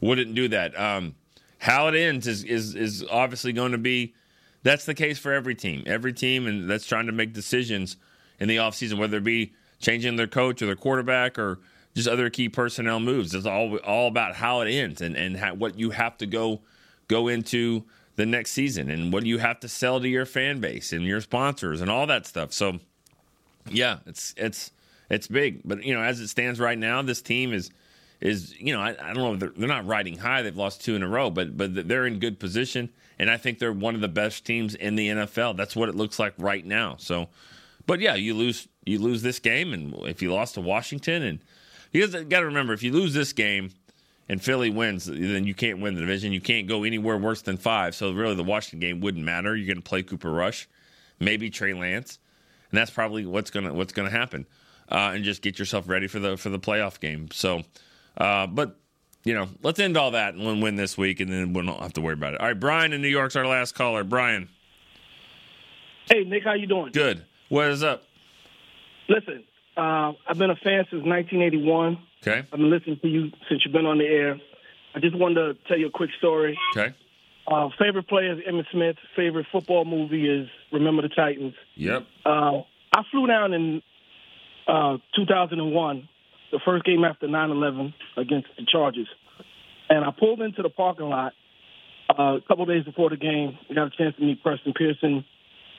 wouldn't do that. Um, how it ends is is is obviously going to be that's the case for every team, every team, and that's trying to make decisions in the offseason, whether it be changing their coach or their quarterback or just other key personnel moves. It's all all about how it ends and and how, what you have to go go into the next season and what you have to sell to your fan base and your sponsors and all that stuff. So yeah, it's it's it's big, but you know, as it stands right now, this team is is you know I, I don't know they're, they're not riding high. They've lost two in a row, but but they're in good position, and I think they're one of the best teams in the NFL. That's what it looks like right now. So, but yeah, you lose you lose this game, and if you lost to Washington, and you got to remember if you lose this game and Philly wins, then you can't win the division. You can't go anywhere worse than five. So really, the Washington game wouldn't matter. You're going to play Cooper Rush, maybe Trey Lance, and that's probably what's gonna what's gonna happen. Uh, and just get yourself ready for the for the playoff game. So, uh, but you know, let's end all that and win, this week, and then we don't have to worry about it. All right, Brian in New York's our last caller. Brian, Hey, Nick, how you doing? good. What is up? Listen, uh, I've been a fan since 1981. Okay. I've been listening to you since you've been on the air. I just wanted to tell you a quick story. Okay. Uh, favorite player is Emmitt Smith. Favorite football movie is Remember the Titans. Yep. Uh, I flew down in uh, 2001, the first game after 9/11 against the Chargers, and I pulled into the parking lot uh, a couple days before the game. I got a chance to meet Preston Pearson,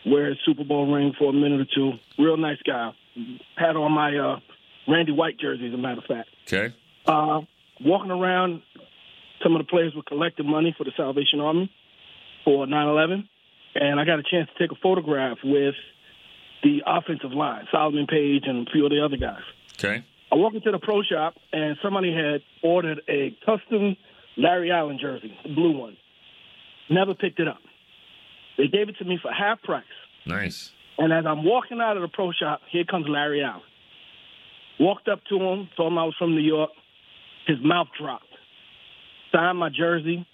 wear his Super Bowl ring for a minute or two. Real nice guy. Had on my uh, Randy White jersey, as a matter of fact. Okay. Uh, walking around, some of the players were collecting money for the Salvation Army for 9/11, and I got a chance to take a photograph with the offensive line, Solomon Page and a few of the other guys. Okay. I walked into the pro shop, and somebody had ordered a custom Larry Allen jersey, the blue one. Never picked it up. They gave it to me for half price. Nice. And as I'm walking out of the pro shop, here comes Larry Allen. Walked up to him, told him I was from New York. His mouth dropped. Signed my jersey,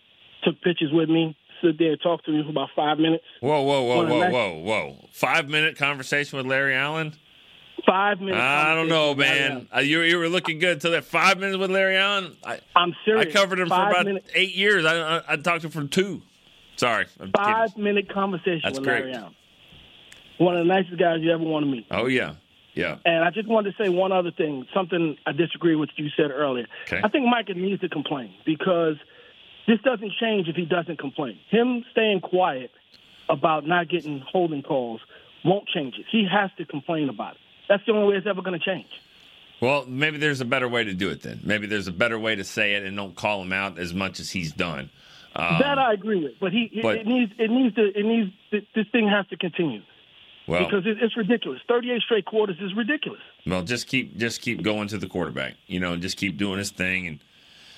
took pictures with me, stood there, and talked to me for about five minutes. Whoa, whoa, whoa, One of the whoa, whoa, whoa! Five minute conversation with Larry Allen. Five minutes. I don't know, man. Uh, you you were looking good until that five minutes with Larry Allen. I, I'm serious. I covered him Five for about eight years. I, I I talked to him for two. Sorry, I'm kidding. Five minute conversation That's with great. Larry Allen. One of the nicest guys you ever want to meet. Oh yeah, yeah. And I just wanted to say one other thing, something I disagree with you said earlier. Okay. I think Micah needs to complain because this doesn't change if he doesn't complain. Him staying quiet about not getting holding calls won't change it. He has to complain about it. That's the only way it's ever going to change. Well, maybe there's a better way to do it then. Maybe there's a better way to say it and don't call him out as much as he's done. Um, that I agree with, but he but- it needs it needs to it needs this thing has to continue well, because it, it's ridiculous. Thirty eight straight quarters is ridiculous. well, just keep just keep going to the quarterback. You know, just keep doing his thing and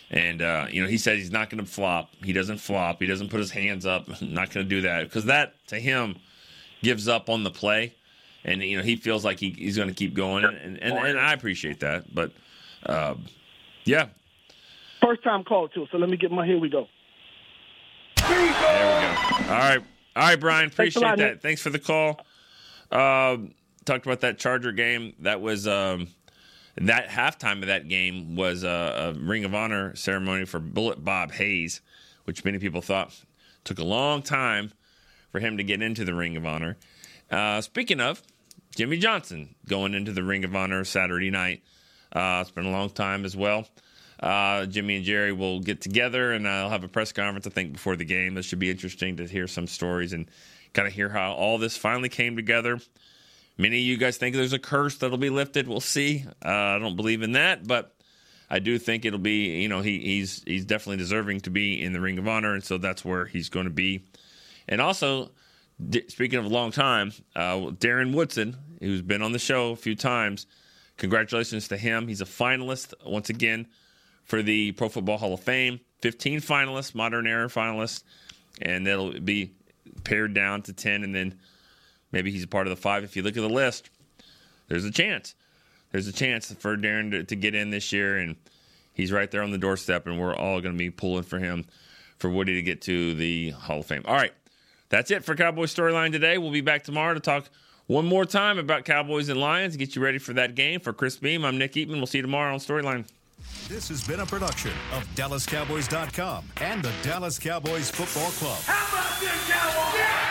and uh, you know he says he's not going to flop. He doesn't flop. He doesn't put his hands up. Not going to do that because that to him gives up on the play, and you know he feels like he, he's going to keep going, and, and and I appreciate that. But uh, yeah, First time call too. So let me get my here we go. There we go. All right. All right, Brian. Thanks Appreciate lot, that. Thanks for the call. Um, talked about that Charger game. That was um, that halftime of that game was a, a Ring of Honor ceremony for Bullet Bob Hayes, which many people thought took a long time for him to get into the Ring of Honor. Uh, speaking of Jimmy Johnson going into the Ring of Honor Saturday night, uh, it's been a long time as well. Uh, Jimmy and Jerry will get together and I'll have a press conference, I think, before the game. This should be interesting to hear some stories and kind of hear how all this finally came together. Many of you guys think there's a curse that'll be lifted. We'll see. Uh, I don't believe in that, but I do think it'll be. You know, he, he's he's definitely deserving to be in the Ring of Honor, and so that's where he's going to be. And also, d- speaking of a long time, uh, Darren Woodson, who's been on the show a few times, congratulations to him. He's a finalist once again for the Pro Football Hall of Fame. 15 finalists, modern era finalists, and that'll be pared down to 10, and then maybe he's a part of the five. If you look at the list, there's a chance. There's a chance for Darren to, to get in this year, and he's right there on the doorstep, and we're all going to be pulling for him for Woody to get to the Hall of Fame. All right, that's it for Cowboy Storyline today. We'll be back tomorrow to talk one more time about Cowboys and Lions, get you ready for that game. For Chris Beam, I'm Nick Eatman. We'll see you tomorrow on Storyline. This has been a production of DallasCowboys.com and the Dallas Cowboys Football Club. How about this, Cowboys?